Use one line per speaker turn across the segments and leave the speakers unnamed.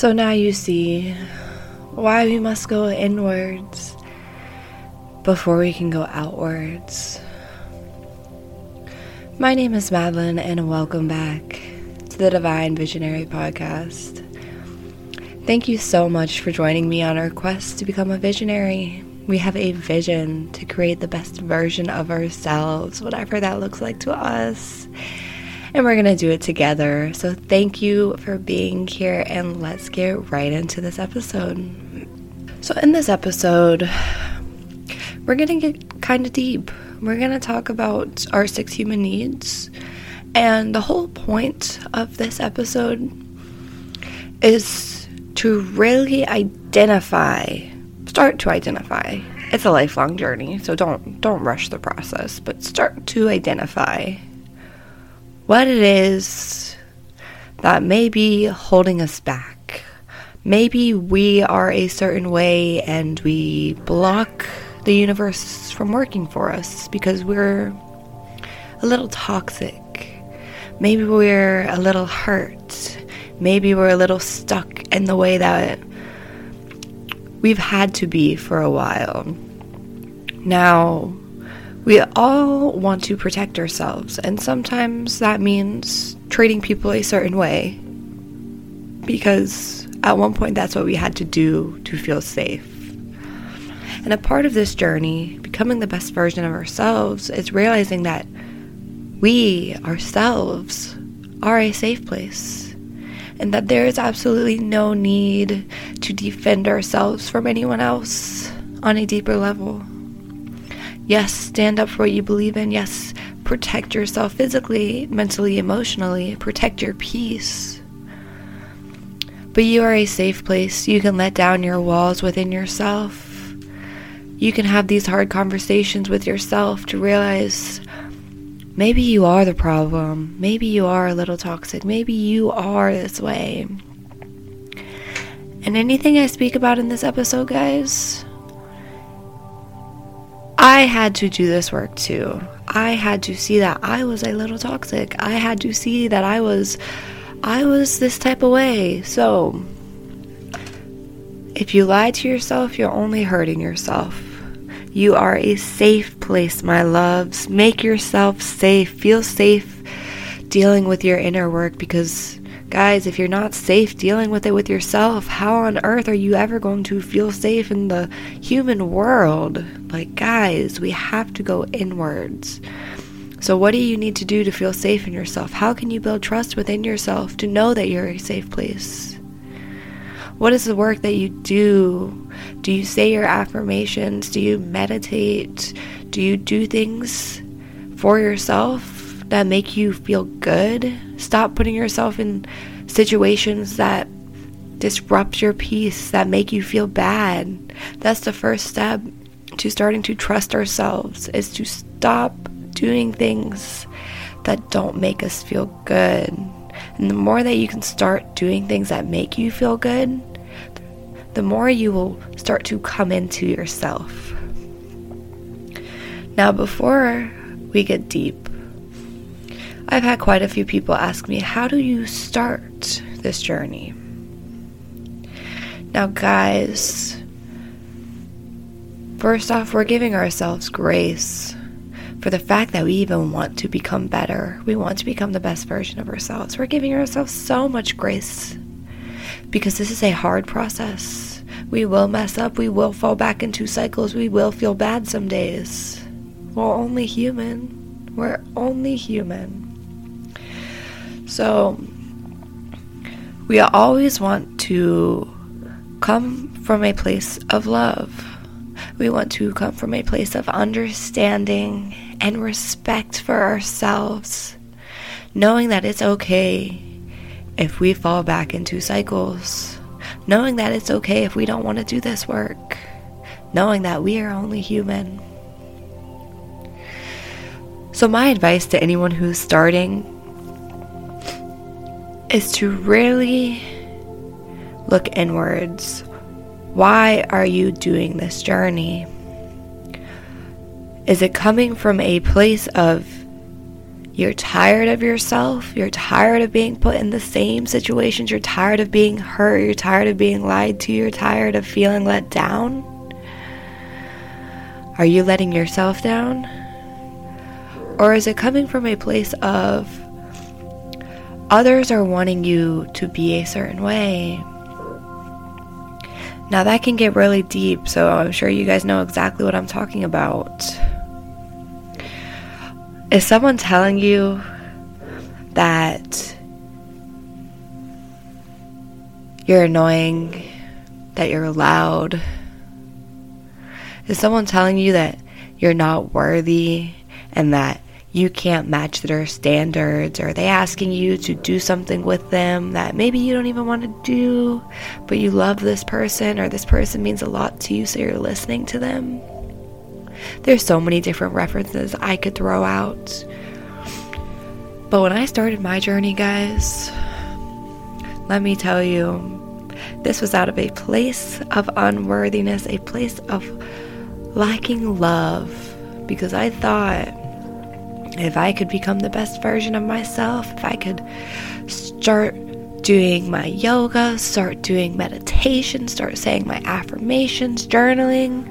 So now you see why we must go inwards before we can go outwards. My name is Madeline, and welcome back to the Divine Visionary Podcast. Thank you so much for joining me on our quest to become a visionary. We have a vision to create the best version of ourselves, whatever that looks like to us and we're going to do it together. So, thank you for being here, and let's get right into this episode. So, in this episode, we're going to get kind of deep. We're going to talk about our six human needs. And the whole point of this episode is to really identify, start to identify. It's a lifelong journey, so don't don't rush the process, but start to identify what it is that may be holding us back. Maybe we are a certain way and we block the universe from working for us because we're a little toxic. Maybe we're a little hurt. Maybe we're a little stuck in the way that we've had to be for a while. Now, we all want to protect ourselves, and sometimes that means treating people a certain way because at one point that's what we had to do to feel safe. And a part of this journey, becoming the best version of ourselves, is realizing that we ourselves are a safe place and that there is absolutely no need to defend ourselves from anyone else on a deeper level. Yes, stand up for what you believe in. Yes, protect yourself physically, mentally, emotionally. Protect your peace. But you are a safe place. You can let down your walls within yourself. You can have these hard conversations with yourself to realize maybe you are the problem. Maybe you are a little toxic. Maybe you are this way. And anything I speak about in this episode, guys, I had to do this work too. I had to see that I was a little toxic. I had to see that I was I was this type of way. So if you lie to yourself, you're only hurting yourself. You are a safe place, my loves. Make yourself safe. Feel safe dealing with your inner work because Guys, if you're not safe dealing with it with yourself, how on earth are you ever going to feel safe in the human world? Like, guys, we have to go inwards. So, what do you need to do to feel safe in yourself? How can you build trust within yourself to know that you're a safe place? What is the work that you do? Do you say your affirmations? Do you meditate? Do you do things for yourself that make you feel good. Stop putting yourself in situations that disrupt your peace, that make you feel bad. That's the first step to starting to trust ourselves is to stop doing things that don't make us feel good. And the more that you can start doing things that make you feel good, the more you will start to come into yourself. Now, before we get deep, I've had quite a few people ask me, How do you start this journey? Now, guys, first off, we're giving ourselves grace for the fact that we even want to become better. We want to become the best version of ourselves. We're giving ourselves so much grace because this is a hard process. We will mess up, we will fall back into cycles, we will feel bad some days. We're only human. We're only human. So, we always want to come from a place of love. We want to come from a place of understanding and respect for ourselves, knowing that it's okay if we fall back into cycles, knowing that it's okay if we don't want to do this work, knowing that we are only human. So, my advice to anyone who's starting is to really look inwards. Why are you doing this journey? Is it coming from a place of you're tired of yourself, you're tired of being put in the same situations, you're tired of being hurt, you're tired of being lied to, you're tired of feeling let down? Are you letting yourself down? Or is it coming from a place of others are wanting you to be a certain way? Now, that can get really deep, so I'm sure you guys know exactly what I'm talking about. Is someone telling you that you're annoying, that you're loud? Is someone telling you that you're not worthy and that you can't match their standards? Or they asking you to do something with them that maybe you don't even want to do, but you love this person or this person means a lot to you, so you're listening to them? There's so many different references I could throw out. But when I started my journey, guys, let me tell you, this was out of a place of unworthiness, a place of lacking love because I thought if I could become the best version of myself, if I could start doing my yoga, start doing meditation, start saying my affirmations, journaling,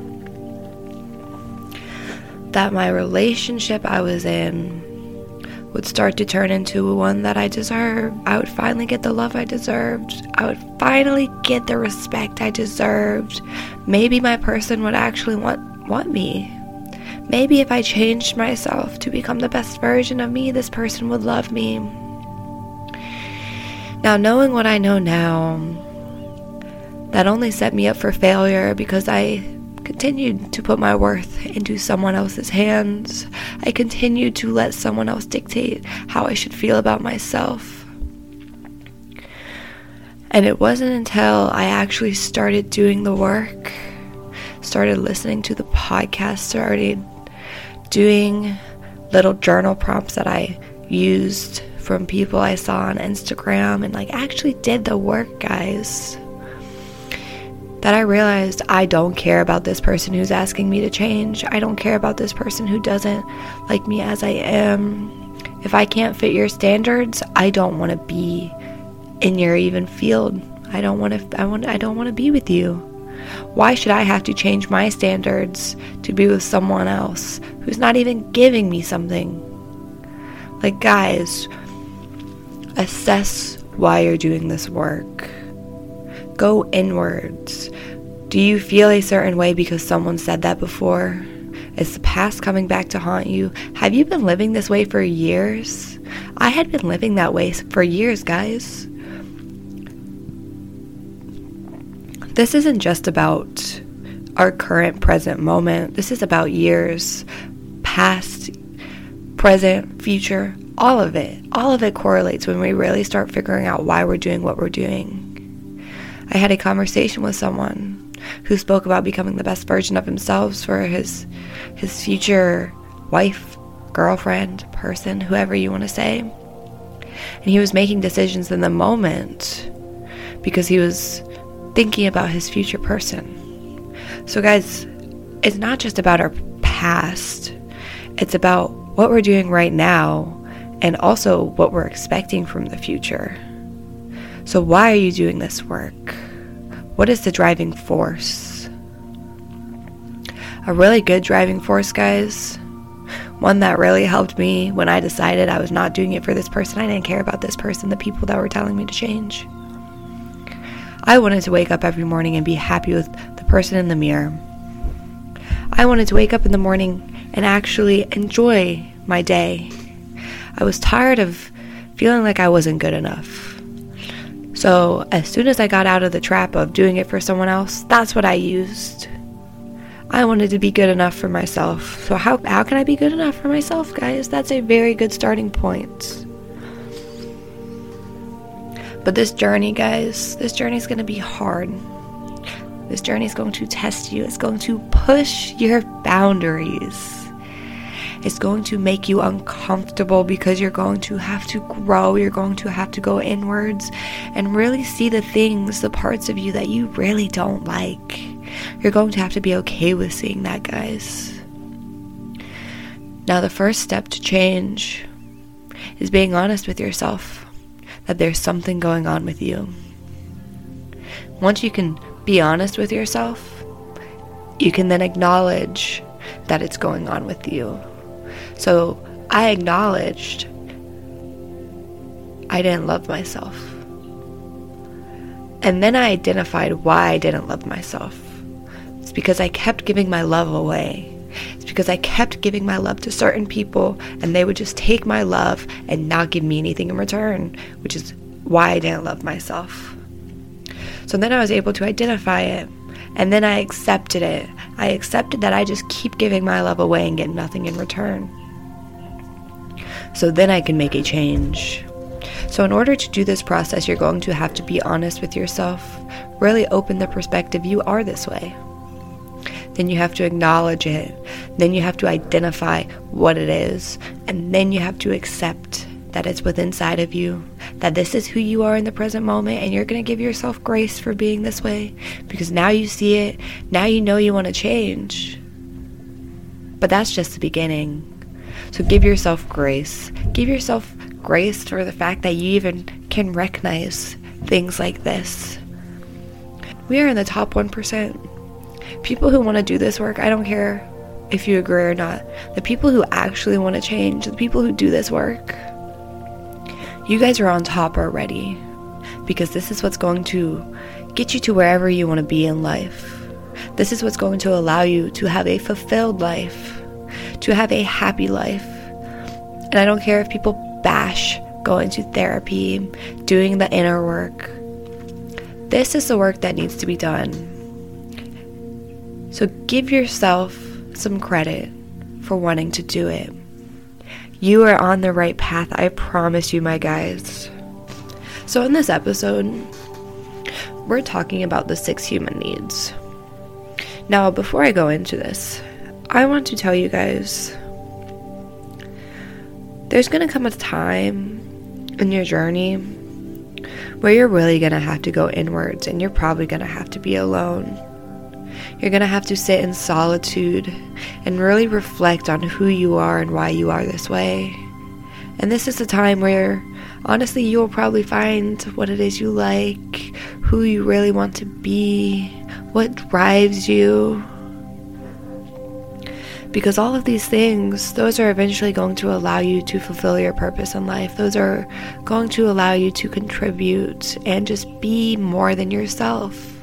that my relationship I was in would start to turn into one that I deserve. I would finally get the love I deserved. I would finally get the respect I deserved. Maybe my person would actually want want me. Maybe if I changed myself to become the best version of me, this person would love me. Now, knowing what I know now, that only set me up for failure because I continued to put my worth into someone else's hands. I continued to let someone else dictate how I should feel about myself. And it wasn't until I actually started doing the work started listening to the podcast, started doing little journal prompts that I used from people I saw on Instagram and like actually did the work, guys. That I realized I don't care about this person who's asking me to change. I don't care about this person who doesn't like me as I am. If I can't fit your standards, I don't want to be in your even field. I don't want to I want I don't want to be with you. Why should I have to change my standards to be with someone else who's not even giving me something? Like, guys, assess why you're doing this work. Go inwards. Do you feel a certain way because someone said that before? Is the past coming back to haunt you? Have you been living this way for years? I had been living that way for years, guys. This isn't just about our current present moment. This is about years, past, present, future, all of it. All of it correlates when we really start figuring out why we're doing what we're doing. I had a conversation with someone who spoke about becoming the best version of himself for his his future wife, girlfriend, person, whoever you want to say. And he was making decisions in the moment because he was thinking about his future person. So, guys, it's not just about our past, it's about what we're doing right now and also what we're expecting from the future. So, why are you doing this work? What is the driving force? A really good driving force, guys. One that really helped me when I decided I was not doing it for this person. I didn't care about this person, the people that were telling me to change. I wanted to wake up every morning and be happy with the person in the mirror. I wanted to wake up in the morning and actually enjoy my day. I was tired of feeling like I wasn't good enough. So, as soon as I got out of the trap of doing it for someone else, that's what I used. I wanted to be good enough for myself. So, how, how can I be good enough for myself, guys? That's a very good starting point. But this journey, guys, this journey is going to be hard. This journey is going to test you, it's going to push your boundaries. It's going to make you uncomfortable because you're going to have to grow. You're going to have to go inwards and really see the things, the parts of you that you really don't like. You're going to have to be okay with seeing that, guys. Now, the first step to change is being honest with yourself that there's something going on with you. Once you can be honest with yourself, you can then acknowledge that it's going on with you. So I acknowledged I didn't love myself. And then I identified why I didn't love myself. It's because I kept giving my love away. It's because I kept giving my love to certain people and they would just take my love and not give me anything in return, which is why I didn't love myself. So then I was able to identify it and then I accepted it. I accepted that I just keep giving my love away and get nothing in return. So then I can make a change. So, in order to do this process, you're going to have to be honest with yourself, really open the perspective you are this way. Then you have to acknowledge it. Then you have to identify what it is. And then you have to accept that it's within inside of you, that this is who you are in the present moment, and you're going to give yourself grace for being this way because now you see it, now you know you want to change. But that's just the beginning. So give yourself grace. Give yourself grace for the fact that you even can recognize things like this. We are in the top 1%. People who want to do this work, I don't care if you agree or not, the people who actually want to change, the people who do this work, you guys are on top already because this is what's going to get you to wherever you want to be in life. This is what's going to allow you to have a fulfilled life, to have a happy life. And I don't care if people bash going to therapy, doing the inner work. This is the work that needs to be done. So give yourself some credit for wanting to do it. You are on the right path, I promise you, my guys. So, in this episode, we're talking about the six human needs. Now, before I go into this, I want to tell you guys there's going to come a time in your journey where you're really going to have to go inwards and you're probably going to have to be alone. You're going to have to sit in solitude and really reflect on who you are and why you are this way. And this is the time where, honestly, you'll probably find what it is you like, who you really want to be, what drives you, because all of these things, those are eventually going to allow you to fulfill your purpose in life. Those are going to allow you to contribute and just be more than yourself.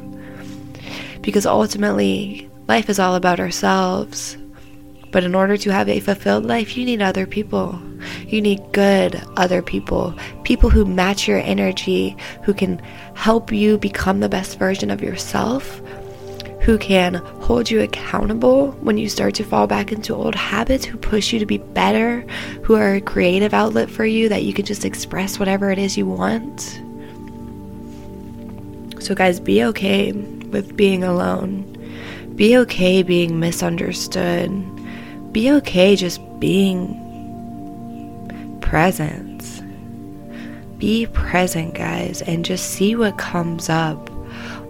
Because ultimately, life is all about ourselves. But in order to have a fulfilled life, you need other people. You need good other people. People who match your energy, who can help you become the best version of yourself who can hold you accountable when you start to fall back into old habits, who push you to be better, who are a creative outlet for you that you can just express whatever it is you want. So, guys, be okay with being alone. Be okay being misunderstood. Be okay just being present. Be present, guys, and just see what comes up.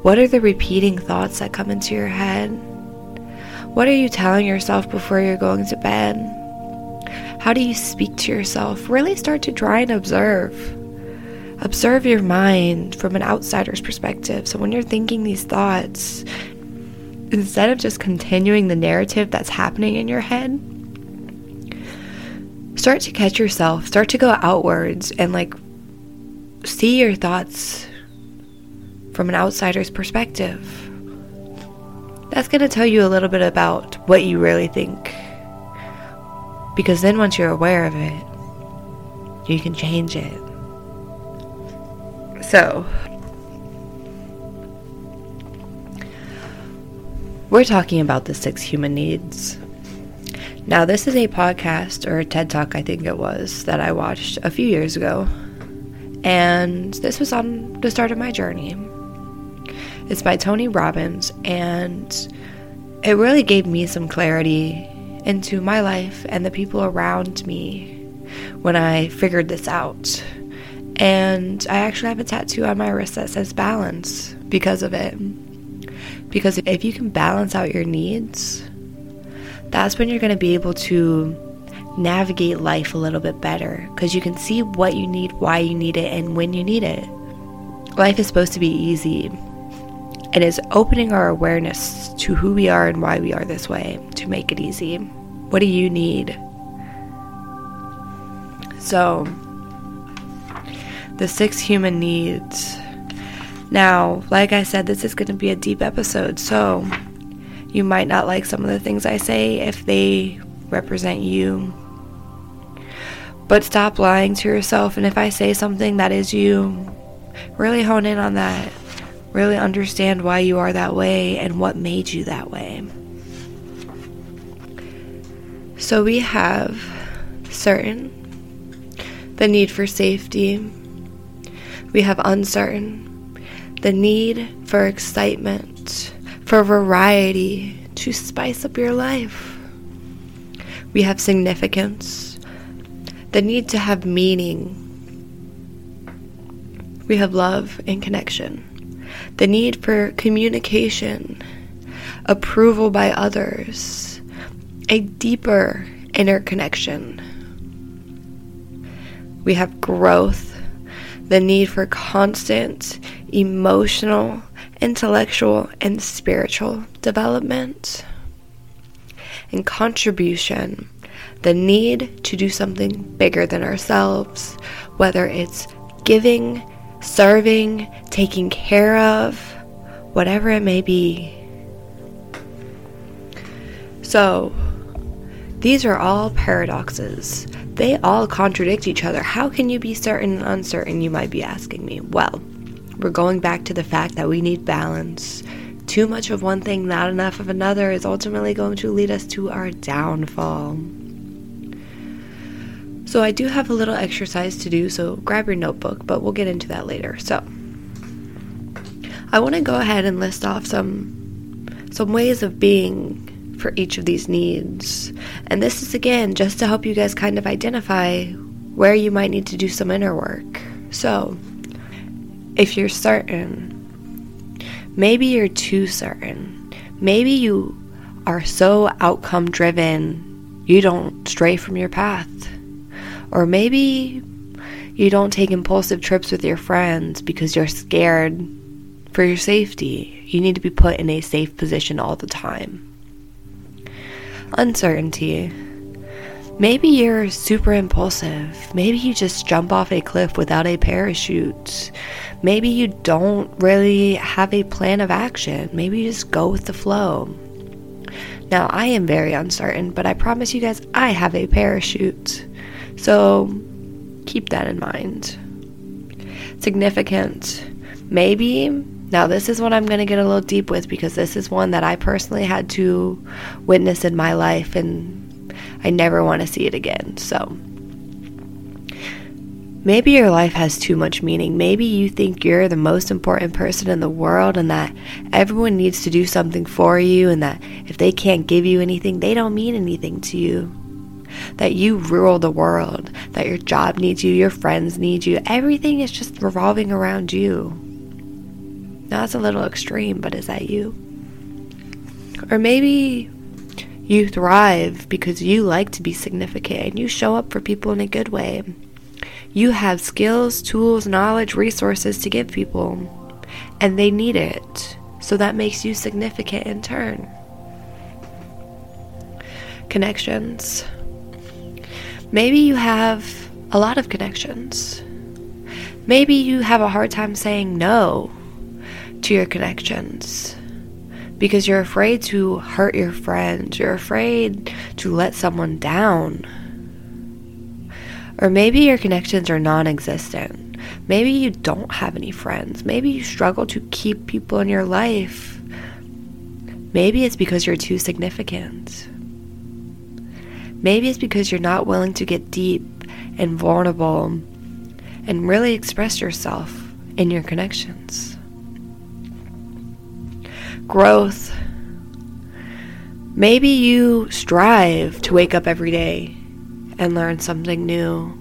What are the repeating thoughts that come into your head? What are you telling yourself before you're going to bed? How do you speak to yourself? Really start to try and observe. Observe your mind from an outsider's perspective. So when you're thinking these thoughts, instead of just continuing the narrative that's happening in your head, start to catch yourself, start to go outwards and like see your thoughts from an outsider's perspective. That's going to tell you a little bit about what you really think. Because then, once you're aware of it, you can change it. So, we're talking about the six human needs. Now, this is a podcast or a TED Talk, I think it was, that I watched a few years ago. And this was on the start of my journey. It's by Tony Robbins, and it really gave me some clarity into my life and the people around me when I figured this out. And I actually have a tattoo on my wrist that says balance because of it. Because if you can balance out your needs, that's when you're going to be able to navigate life a little bit better because you can see what you need, why you need it, and when you need it. Life is supposed to be easy and is opening our awareness to who we are and why we are this way to make it easy. What do you need? So, the six human needs. Now, like I said, this is going to be a deep episode, so you might not like some of the things I say if they represent you. But stop lying to yourself, and if I say something that is you, really hone in on that. Really understand why you are that way and what made you that way. So we have certain, the need for safety. We have uncertain, the need for excitement, for variety to spice up your life. We have significance, the need to have meaning. We have love and connection the need for communication, approval by others, a deeper inner connection. We have growth, the need for constant emotional, intellectual, and spiritual development, and contribution, the need to do something bigger than ourselves, whether it's giving serving, taking care of, whatever it may be. So, these are all paradoxes. They all contradict each other. How can you be certain and uncertain, you might be asking me? Well, we're going back to the fact that we need balance. Too much of one thing, not enough of another, is ultimately going to lead us to our downfall. So I do have a little exercise to do, so grab your notebook, but we'll get into that later. So I want to go ahead and list off some some ways of being for each of these needs. And this is again just to help you guys kind of identify where you might need to do some inner work. So, if you're certain, maybe you're too certain. Maybe you are so outcome driven, you don't stray from your path. Or maybe you don't take impulsive trips with your friends because you're scared for your safety. You need to be put in a safe position all the time. Uncertainty. Maybe you're super impulsive. Maybe you just jump off a cliff without a parachute. Maybe you don't really have a plan of action. Maybe you just go with the flow. Now, I am very uncertain, but I promise you guys I have a parachute. So keep that in mind. Significant. Maybe, now this is what I'm going to get a little deep with because this is one that I personally had to witness in my life and I never want to see it again. So maybe your life has too much meaning. Maybe you think you're the most important person in the world and that everyone needs to do something for you and that if they can't give you anything, they don't mean anything to you that you rule the world, that your job needs you, your friends need you. Everything is just revolving around you. Now, that's a little extreme, but is that you? Or maybe you thrive because you like to be significant and you show up for people in a good way. You have skills, tools, knowledge, resources to give people, and they need it. So that makes you significant in turn. Connections. Maybe you have a lot of connections. Maybe you have a hard time saying no to your connections because you're afraid to hurt your friends, you're afraid to let someone down. Or maybe your connections are non existent. Maybe you don't have any friends. Maybe you struggle to keep people in your life. Maybe it's because you're too significant. Maybe it's because you're not willing to get deep and vulnerable and really express yourself in your connections. Growth. Maybe you strive to wake up every day and learn something new.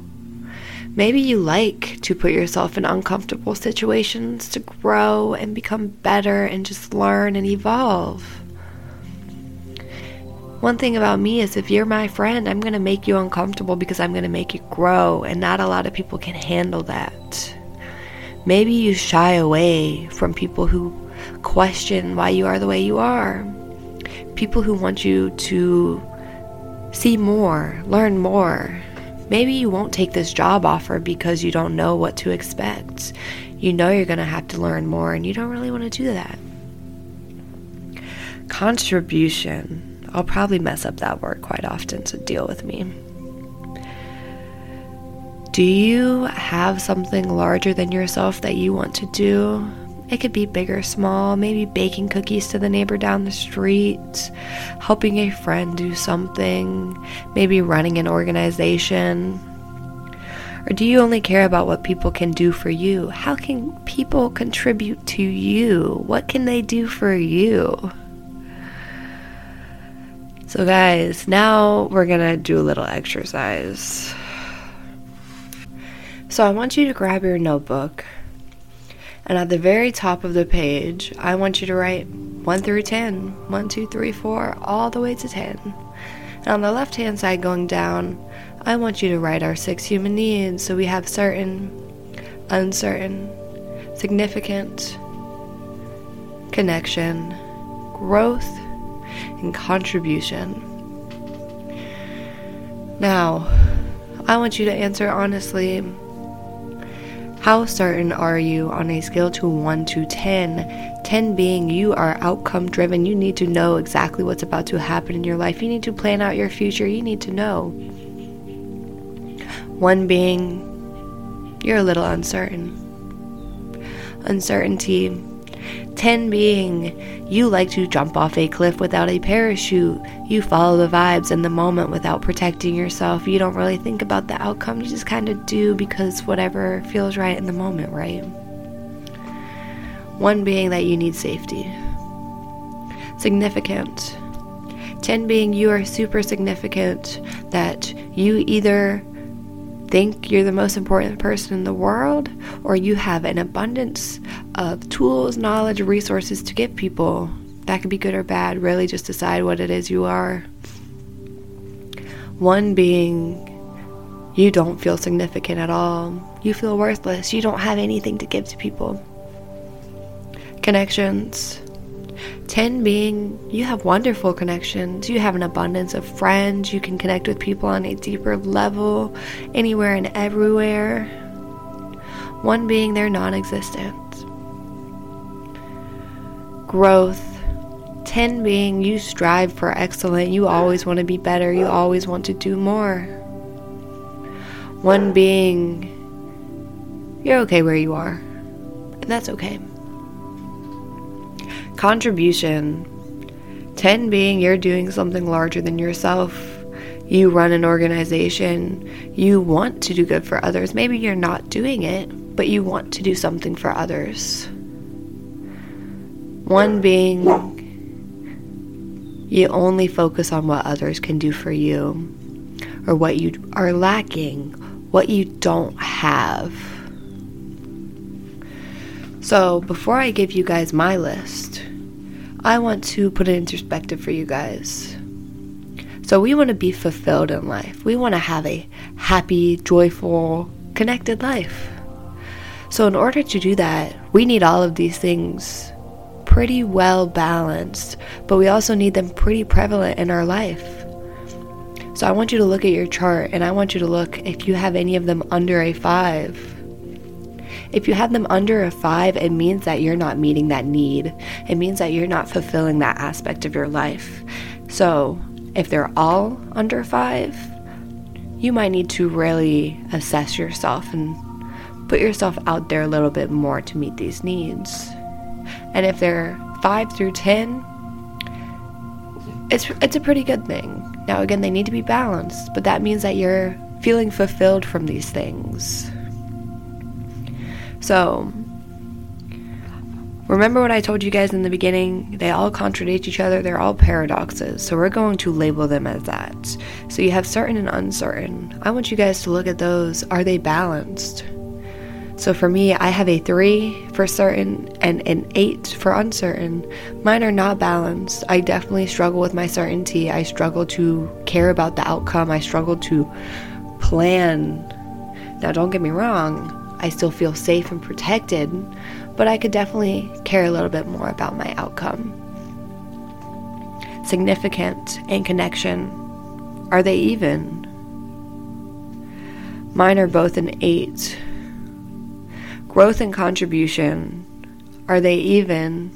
Maybe you like to put yourself in uncomfortable situations to grow and become better and just learn and evolve. One thing about me is if you're my friend, I'm going to make you uncomfortable because I'm going to make you grow, and not a lot of people can handle that. Maybe you shy away from people who question why you are the way you are. People who want you to see more, learn more. Maybe you won't take this job offer because you don't know what to expect. You know you're going to have to learn more, and you don't really want to do that. Contribution. I'll probably mess up that word quite often, so deal with me. Do you have something larger than yourself that you want to do? It could be big or small, maybe baking cookies to the neighbor down the street, helping a friend do something, maybe running an organization. Or do you only care about what people can do for you? How can people contribute to you? What can they do for you? So, guys, now we're gonna do a little exercise. So, I want you to grab your notebook, and at the very top of the page, I want you to write 1 through 10, 1, 2, 3, 4, all the way to 10. And on the left hand side, going down, I want you to write our six human needs. So, we have certain, uncertain, significant, connection, growth, and contribution. Now, I want you to answer honestly. How certain are you on a scale to 1 to 10? 10 being you are outcome driven. You need to know exactly what's about to happen in your life. You need to plan out your future. You need to know. 1 being you're a little uncertain. Uncertainty 10 being you like to jump off a cliff without a parachute. You follow the vibes in the moment without protecting yourself. You don't really think about the outcome. You just kind of do because whatever feels right in the moment, right? One being that you need safety. Significant. 10 being you are super significant, that you either think you're the most important person in the world, or you have an abundance of tools, knowledge, resources to give people. That could be good or bad. Really, just decide what it is you are. One being you don't feel significant at all. You feel worthless. You don't have anything to give to people. Connections. 10 being you have wonderful connections. You have an abundance of friends. You can connect with people on a deeper level, anywhere and everywhere. One being they're non existent. Growth. 10 being you strive for excellent. You always want to be better. You always want to do more. One being you're okay where you are. And that's okay. Contribution 10 being you're doing something larger than yourself. You run an organization. You want to do good for others. Maybe you're not doing it, but you want to do something for others. One being you only focus on what others can do for you or what you are lacking, what you don't have. So, before I give you guys my list, I want to put it into perspective for you guys. So, we want to be fulfilled in life. We want to have a happy, joyful, connected life. So, in order to do that, we need all of these things pretty well balanced, but we also need them pretty prevalent in our life. So, I want you to look at your chart and I want you to look if you have any of them under a five. If you have them under a five, it means that you're not meeting that need. It means that you're not fulfilling that aspect of your life. So, if they're all under five, you might need to really assess yourself and put yourself out there a little bit more to meet these needs. And if they're five through 10, it's, it's a pretty good thing. Now, again, they need to be balanced, but that means that you're feeling fulfilled from these things. So, remember what I told you guys in the beginning? They all contradict each other, they're all paradoxes. So, we're going to label them as that. So, you have certain and uncertain. I want you guys to look at those. Are they balanced? So for me, I have a three for certain and an eight for uncertain. Mine are not balanced. I definitely struggle with my certainty. I struggle to care about the outcome. I struggle to plan. Now, don't get me wrong, I still feel safe and protected, but I could definitely care a little bit more about my outcome. Significant and connection. Are they even? Mine are both an eight Growth and contribution. Are they even?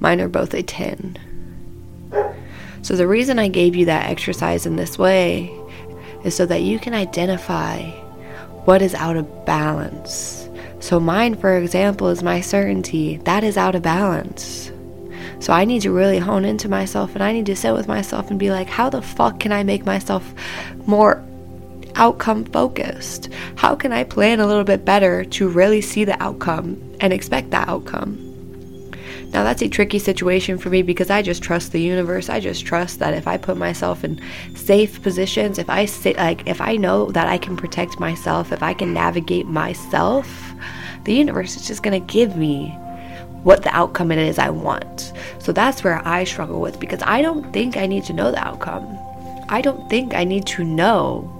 Mine are both a 10. So, the reason I gave you that exercise in this way is so that you can identify what is out of balance. So, mine, for example, is my certainty. That is out of balance. So, I need to really hone into myself and I need to sit with myself and be like, how the fuck can I make myself more outcome focused? How can I plan a little bit better to really see the outcome and expect that outcome? Now, that's a tricky situation for me because I just trust the universe. I just trust that if I put myself in safe positions, if I sit, like, if I know that I can protect myself, if I can navigate myself, the universe is just going to give me what the outcome it is I want. So that's where I struggle with because I don't think I need to know the outcome. I don't think I need to know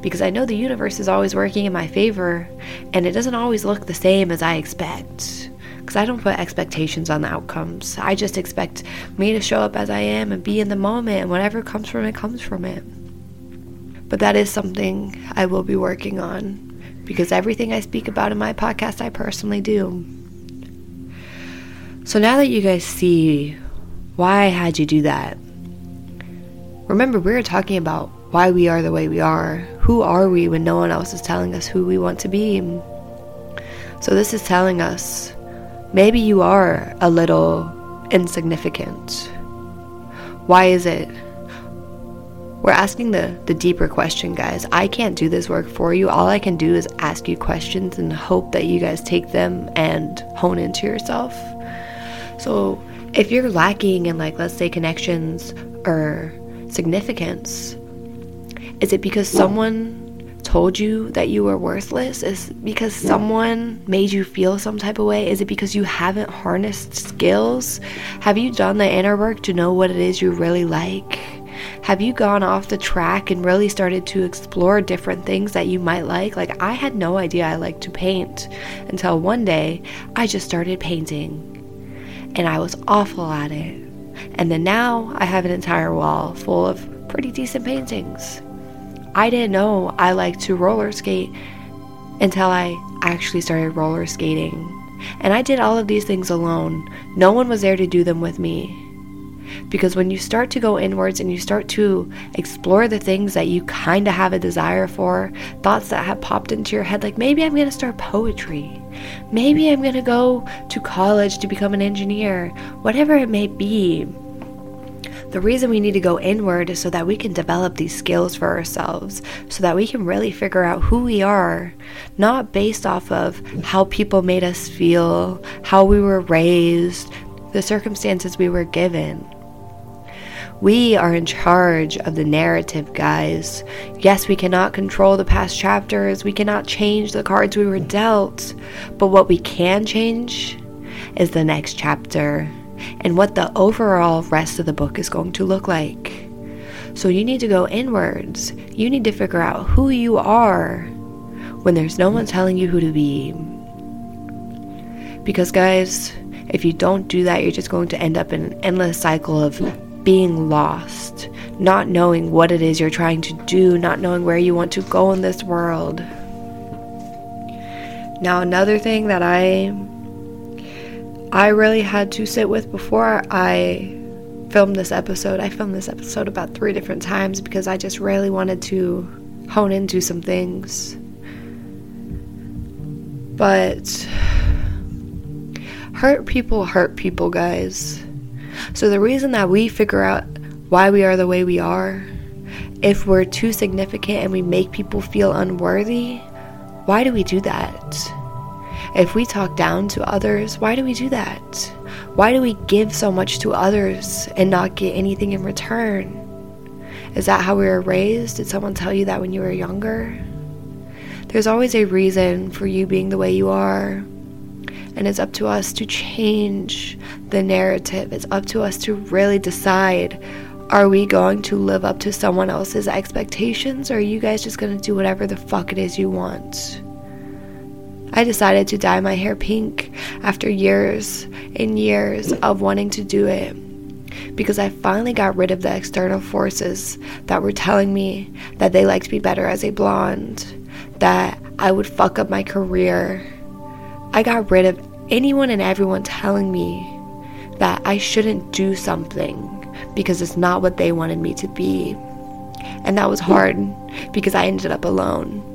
because I know the universe is always working in my favor and it doesn't always look the same as I expect. Because I don't put expectations on the outcomes. I just expect me to show up as I am and be in the moment, and whatever comes from it comes from it. But that is something I will be working on because everything I speak about in my podcast, I personally do. So now that you guys see why I had you do that, remember we were talking about why we are the way we are. Who are we when no one else is telling us who we want to be? So, this is telling us maybe you are a little insignificant. Why is it? We're asking the, the deeper question, guys. I can't do this work for you. All I can do is ask you questions and hope that you guys take them and hone into yourself. So, if you're lacking in, like, let's say, connections or significance, is it because someone told you that you were worthless? Is because someone made you feel some type of way? Is it because you haven't harnessed skills? Have you done the inner work to know what it is you really like? Have you gone off the track and really started to explore different things that you might like? Like, I had no idea I liked to paint until one day I just started painting and I was awful at it. And then now I have an entire wall full of pretty decent paintings. I didn't know I liked to roller skate until I actually started roller skating. And I did all of these things alone. No one was there to do them with me. Because when you start to go inwards and you start to explore the things that you kind of have a desire for, thoughts that have popped into your head, like maybe I'm going to start poetry. Maybe I'm going to go to college to become an engineer. Whatever it may be, the reason we need to go inward is so that we can develop these skills for ourselves, so that we can really figure out who we are, not based off of how people made us feel, how we were raised, the circumstances we were given. We are in charge of the narrative, guys. Yes, we cannot control the past chapters, we cannot change the cards we were dealt, but what we can change is the next chapter and what the overall rest of the book is going to look like. So you need to go inwards. You need to figure out who you are when there's no one telling you who to be. Because, guys, if you don't do that, you're just going to end up in an endless cycle of being lost, not knowing what it is you're trying to do, not knowing where you want to go in this world. Now, another thing that I I really had to sit with before I filmed this episode. I filmed this episode about three different times because I just really wanted to hone into some things. But hurt people hurt people, guys. So the reason that we figure out why we are the way we are, if we're too significant and we make people feel unworthy, why do we do that? If we talk down to others, why do we do that? Why do we give so much to others and not get anything in return? Is that how we were raised? Did someone tell you that when you were younger? There's always a reason for you being the way you are. And it's up to us to change the narrative. It's up to us to really decide are we going to live up to someone else's expectations or are you guys just going to do whatever the fuck it is you want? I decided to dye my hair pink after years and years of wanting to do it because I finally got rid of the external forces that were telling me that they liked me better as a blonde, that I would fuck up my career. I got rid of anyone and everyone telling me that I shouldn't do something because it's not what they wanted me to be. And that was hard because I ended up alone.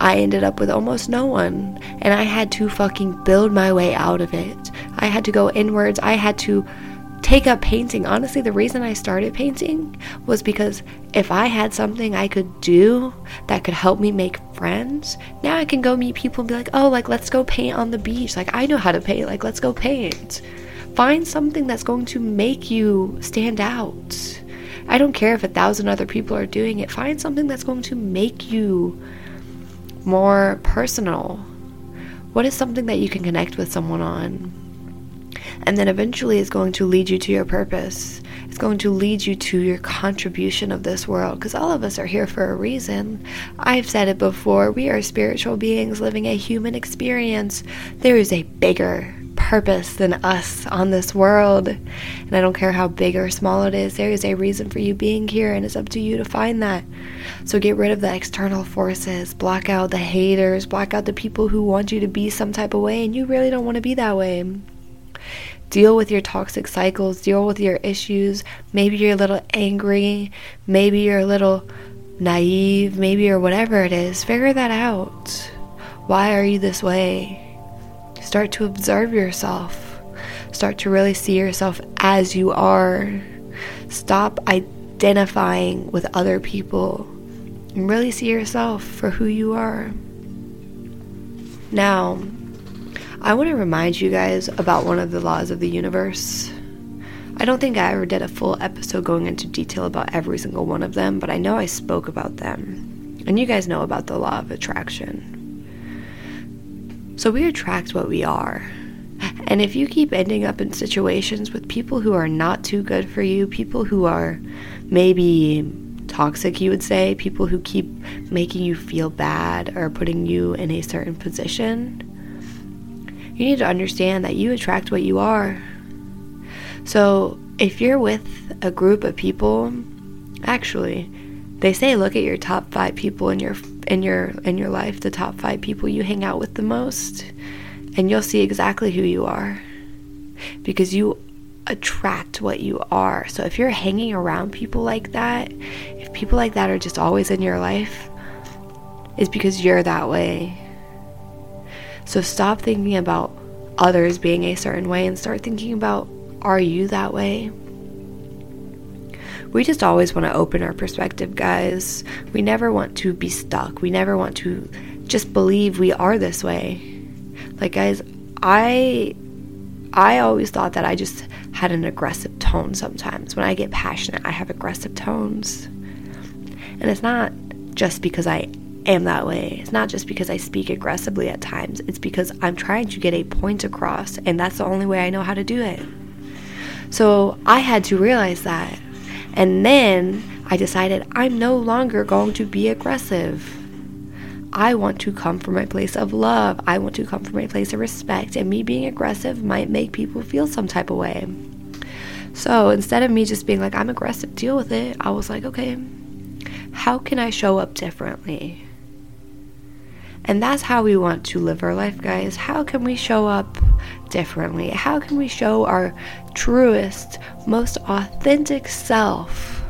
I ended up with almost no one, and I had to fucking build my way out of it. I had to go inwards. I had to take up painting. Honestly, the reason I started painting was because if I had something I could do that could help me make friends, now I can go meet people and be like, oh, like, let's go paint on the beach. Like, I know how to paint. Like, let's go paint. Find something that's going to make you stand out. I don't care if a thousand other people are doing it. Find something that's going to make you more personal. What is something that you can connect with someone on? And then eventually it's going to lead you to your purpose. It's going to lead you to your contribution of this world because all of us are here for a reason. I've said it before we are spiritual beings living a human experience. There is a bigger purpose than us on this world. And I don't care how big or small it is, there is a reason for you being here, and it's up to you to find that. So get rid of the external forces, block out the haters, block out the people who want you to be some type of way, and you really don't want to be that way. Deal with your toxic cycles, deal with your issues. Maybe you're a little angry, maybe you're a little naive, maybe or whatever it is. Figure that out. Why are you this way? Start to observe yourself. Start to really see yourself as you are. Stop identifying with other people and really see yourself for who you are. Now, I want to remind you guys about one of the laws of the universe. I don't think I ever did a full episode going into detail about every single one of them, but I know I spoke about them. And you guys know about the law of attraction. So we attract what we are. And if you keep ending up in situations with people who are not too good for you, people who are maybe toxic, you would say, people who keep making you feel bad or putting you in a certain position, you need to understand that you attract what you are. So if you're with a group of people, actually, they say look at your top five people in your in your in your life, the top five people you hang out with the most, and you'll see exactly who you are. Because you attract what you are. So if you're hanging around people like that, if people like that are just always in your life, it's because you're that way. So stop thinking about others being a certain way and start thinking about are you that way? We just always want to open our perspective, guys. We never want to be stuck. We never want to just believe we are this way. Like guys, I I always thought that I just had an aggressive tone sometimes. When I get passionate, I have aggressive tones. And it's not just because I am that way. It's not just because I speak aggressively at times. It's because I'm trying to get a point across, and that's the only way I know how to do it. So I had to realize that. And then I decided I'm no longer going to be aggressive. I want to come from a place of love. I want to come from a place of respect. And me being aggressive might make people feel some type of way. So instead of me just being like, I'm aggressive, deal with it, I was like, okay, how can I show up differently? And that's how we want to live our life, guys. How can we show up differently? How can we show our truest, most authentic self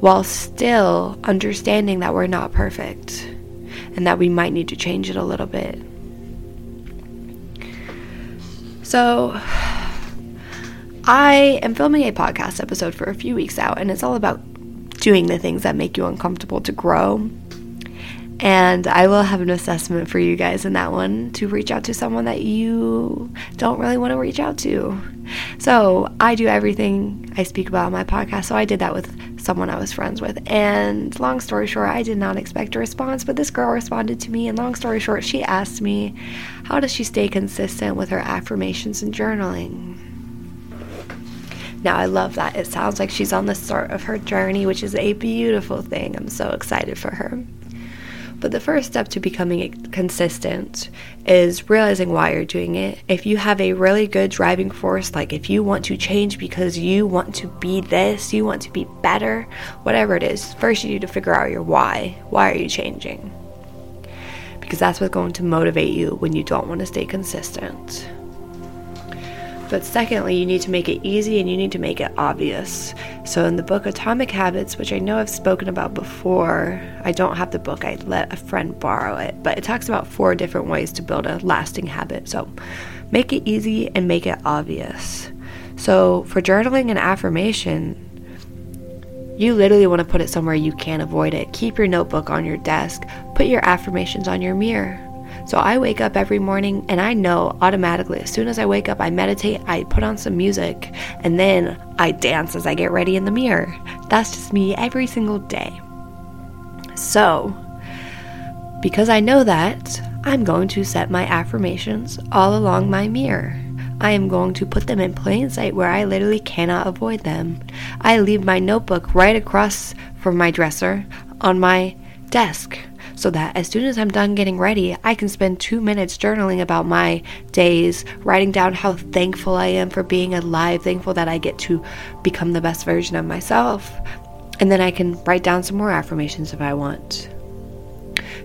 while still understanding that we're not perfect and that we might need to change it a little bit? So, I am filming a podcast episode for a few weeks out, and it's all about doing the things that make you uncomfortable to grow and I will have an assessment for you guys in that one to reach out to someone that you don't really want to reach out to. So I do everything I speak about on my podcast. So I did that with someone I was friends with. And long story short, I did not expect a response, but this girl responded to me. And long story short, she asked me, How does she stay consistent with her affirmations and journaling? Now, I love that. It sounds like she's on the start of her journey, which is a beautiful thing. I'm so excited for her. But the first step to becoming consistent is realizing why you're doing it. If you have a really good driving force, like if you want to change because you want to be this, you want to be better, whatever it is, first you need to figure out your why. Why are you changing? Because that's what's going to motivate you when you don't want to stay consistent. But secondly, you need to make it easy and you need to make it obvious. So, in the book Atomic Habits, which I know I've spoken about before, I don't have the book, I let a friend borrow it, but it talks about four different ways to build a lasting habit. So, make it easy and make it obvious. So, for journaling and affirmation, you literally want to put it somewhere you can't avoid it. Keep your notebook on your desk, put your affirmations on your mirror. So I wake up every morning and I know automatically as soon as I wake up, I meditate, I put on some music, and then I dance as I get ready in the mirror. That's just me every single day. So, because I know that, I'm going to set my affirmations all along my mirror. I am going to put them in plain sight where I literally cannot avoid them. I leave my notebook right across from my dresser on my desk so that as soon as I'm done getting ready, I can spend two minutes journaling about my days, writing down how thankful I am for being alive, thankful that I get to become the best version of myself. And then I can write down some more affirmations if I want.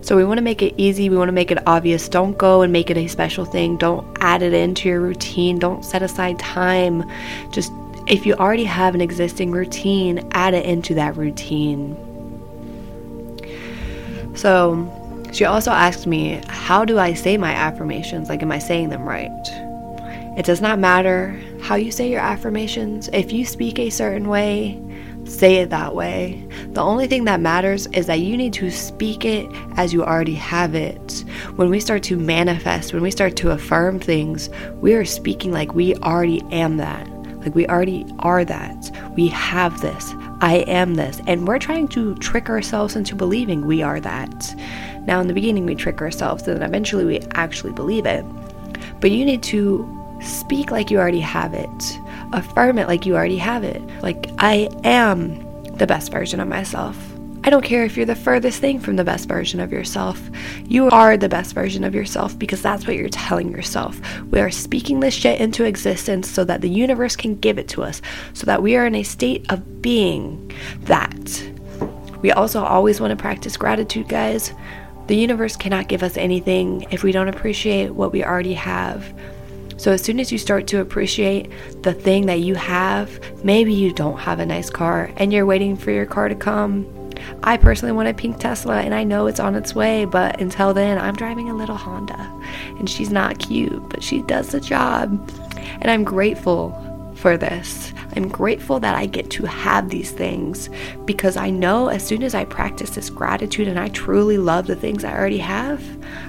So we want to make it easy, we want to make it obvious. Don't go and make it a special thing. Don't add it into your routine. Don't set aside time. Just if you already have an existing routine, add it into that routine. So she also asked me, How do I say my affirmations? Like, am I saying them right? It does not matter how you say your affirmations. If you speak a certain way, say it that way. The only thing that matters is that you need to speak it as you already have it. When we start to manifest, when we start to affirm things, we are speaking like we already am that. Like we already are that. We have this. I am this. And we're trying to trick ourselves into believing we are that. Now, in the beginning, we trick ourselves, and then eventually we actually believe it. But you need to speak like you already have it, affirm it like you already have it. Like, I am the best version of myself. I don't care if you're the furthest thing from the best version of yourself. You are the best version of yourself because that's what you're telling yourself. We are speaking this shit into existence so that the universe can give it to us, so that we are in a state of being that. We also always want to practice gratitude, guys. The universe cannot give us anything if we don't appreciate what we already have. So, as soon as you start to appreciate the thing that you have, maybe you don't have a nice car and you're waiting for your car to come I personally want a pink Tesla and I know it's on its way, but until then, I'm driving a little Honda. And she's not cute, but she does the job. And I'm grateful for this. I'm grateful that I get to have these things because I know as soon as I practice this gratitude and I truly love the things I already have,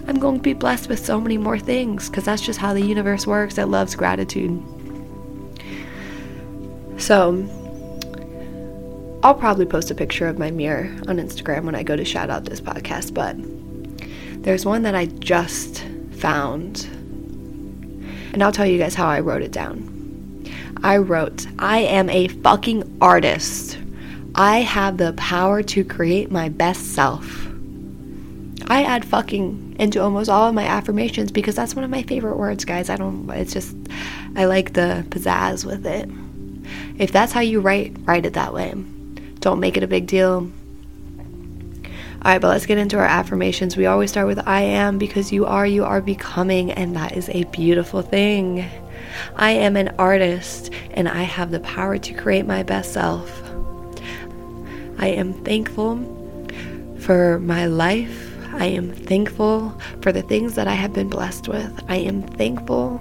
I'm going to be blessed with so many more things because that's just how the universe works. It loves gratitude. So, I'll probably post a picture of my mirror on Instagram when I go to shout out this podcast, but there's one that I just found. And I'll tell you guys how I wrote it down. I wrote, I am a fucking artist. I have the power to create my best self. I add fucking into almost all of my affirmations because that's one of my favorite words, guys. I don't, it's just, I like the pizzazz with it. If that's how you write, write it that way. Don't make it a big deal. All right, but let's get into our affirmations. We always start with I am because you are, you are becoming, and that is a beautiful thing. I am an artist and I have the power to create my best self. I am thankful for my life. I am thankful for the things that I have been blessed with. I am thankful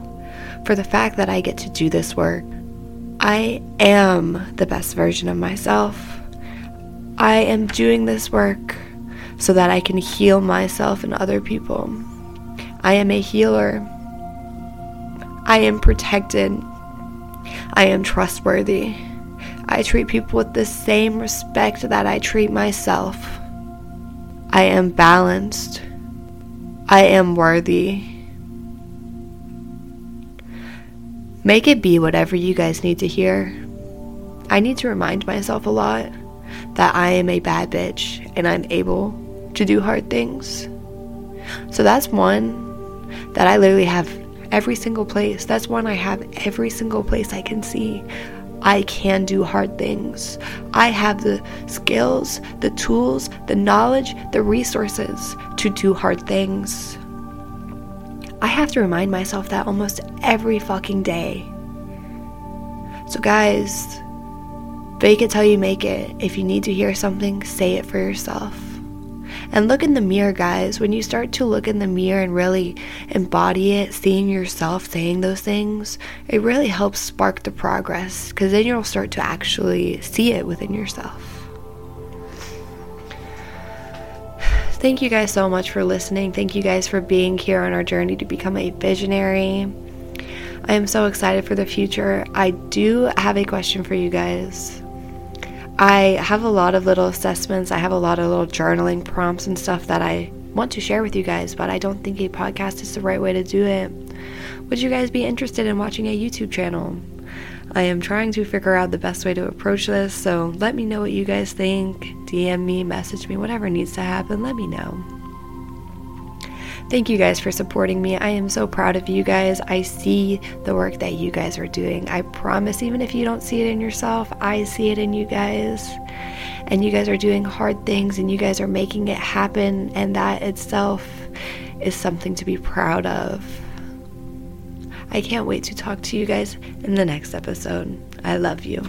for the fact that I get to do this work. I am the best version of myself. I am doing this work so that I can heal myself and other people. I am a healer. I am protected. I am trustworthy. I treat people with the same respect that I treat myself. I am balanced. I am worthy. Make it be whatever you guys need to hear. I need to remind myself a lot that I am a bad bitch and I'm able to do hard things. So that's one that I literally have every single place. That's one I have every single place I can see. I can do hard things. I have the skills, the tools, the knowledge, the resources to do hard things. I have to remind myself that almost every fucking day. So, guys, fake it till you make it. If you need to hear something, say it for yourself. And look in the mirror, guys. When you start to look in the mirror and really embody it, seeing yourself saying those things, it really helps spark the progress because then you'll start to actually see it within yourself. Thank you guys so much for listening. Thank you guys for being here on our journey to become a visionary. I am so excited for the future. I do have a question for you guys. I have a lot of little assessments, I have a lot of little journaling prompts and stuff that I want to share with you guys, but I don't think a podcast is the right way to do it. Would you guys be interested in watching a YouTube channel? I am trying to figure out the best way to approach this, so let me know what you guys think. DM me, message me, whatever needs to happen, let me know. Thank you guys for supporting me. I am so proud of you guys. I see the work that you guys are doing. I promise, even if you don't see it in yourself, I see it in you guys. And you guys are doing hard things and you guys are making it happen, and that itself is something to be proud of. I can't wait to talk to you guys in the next episode. I love you.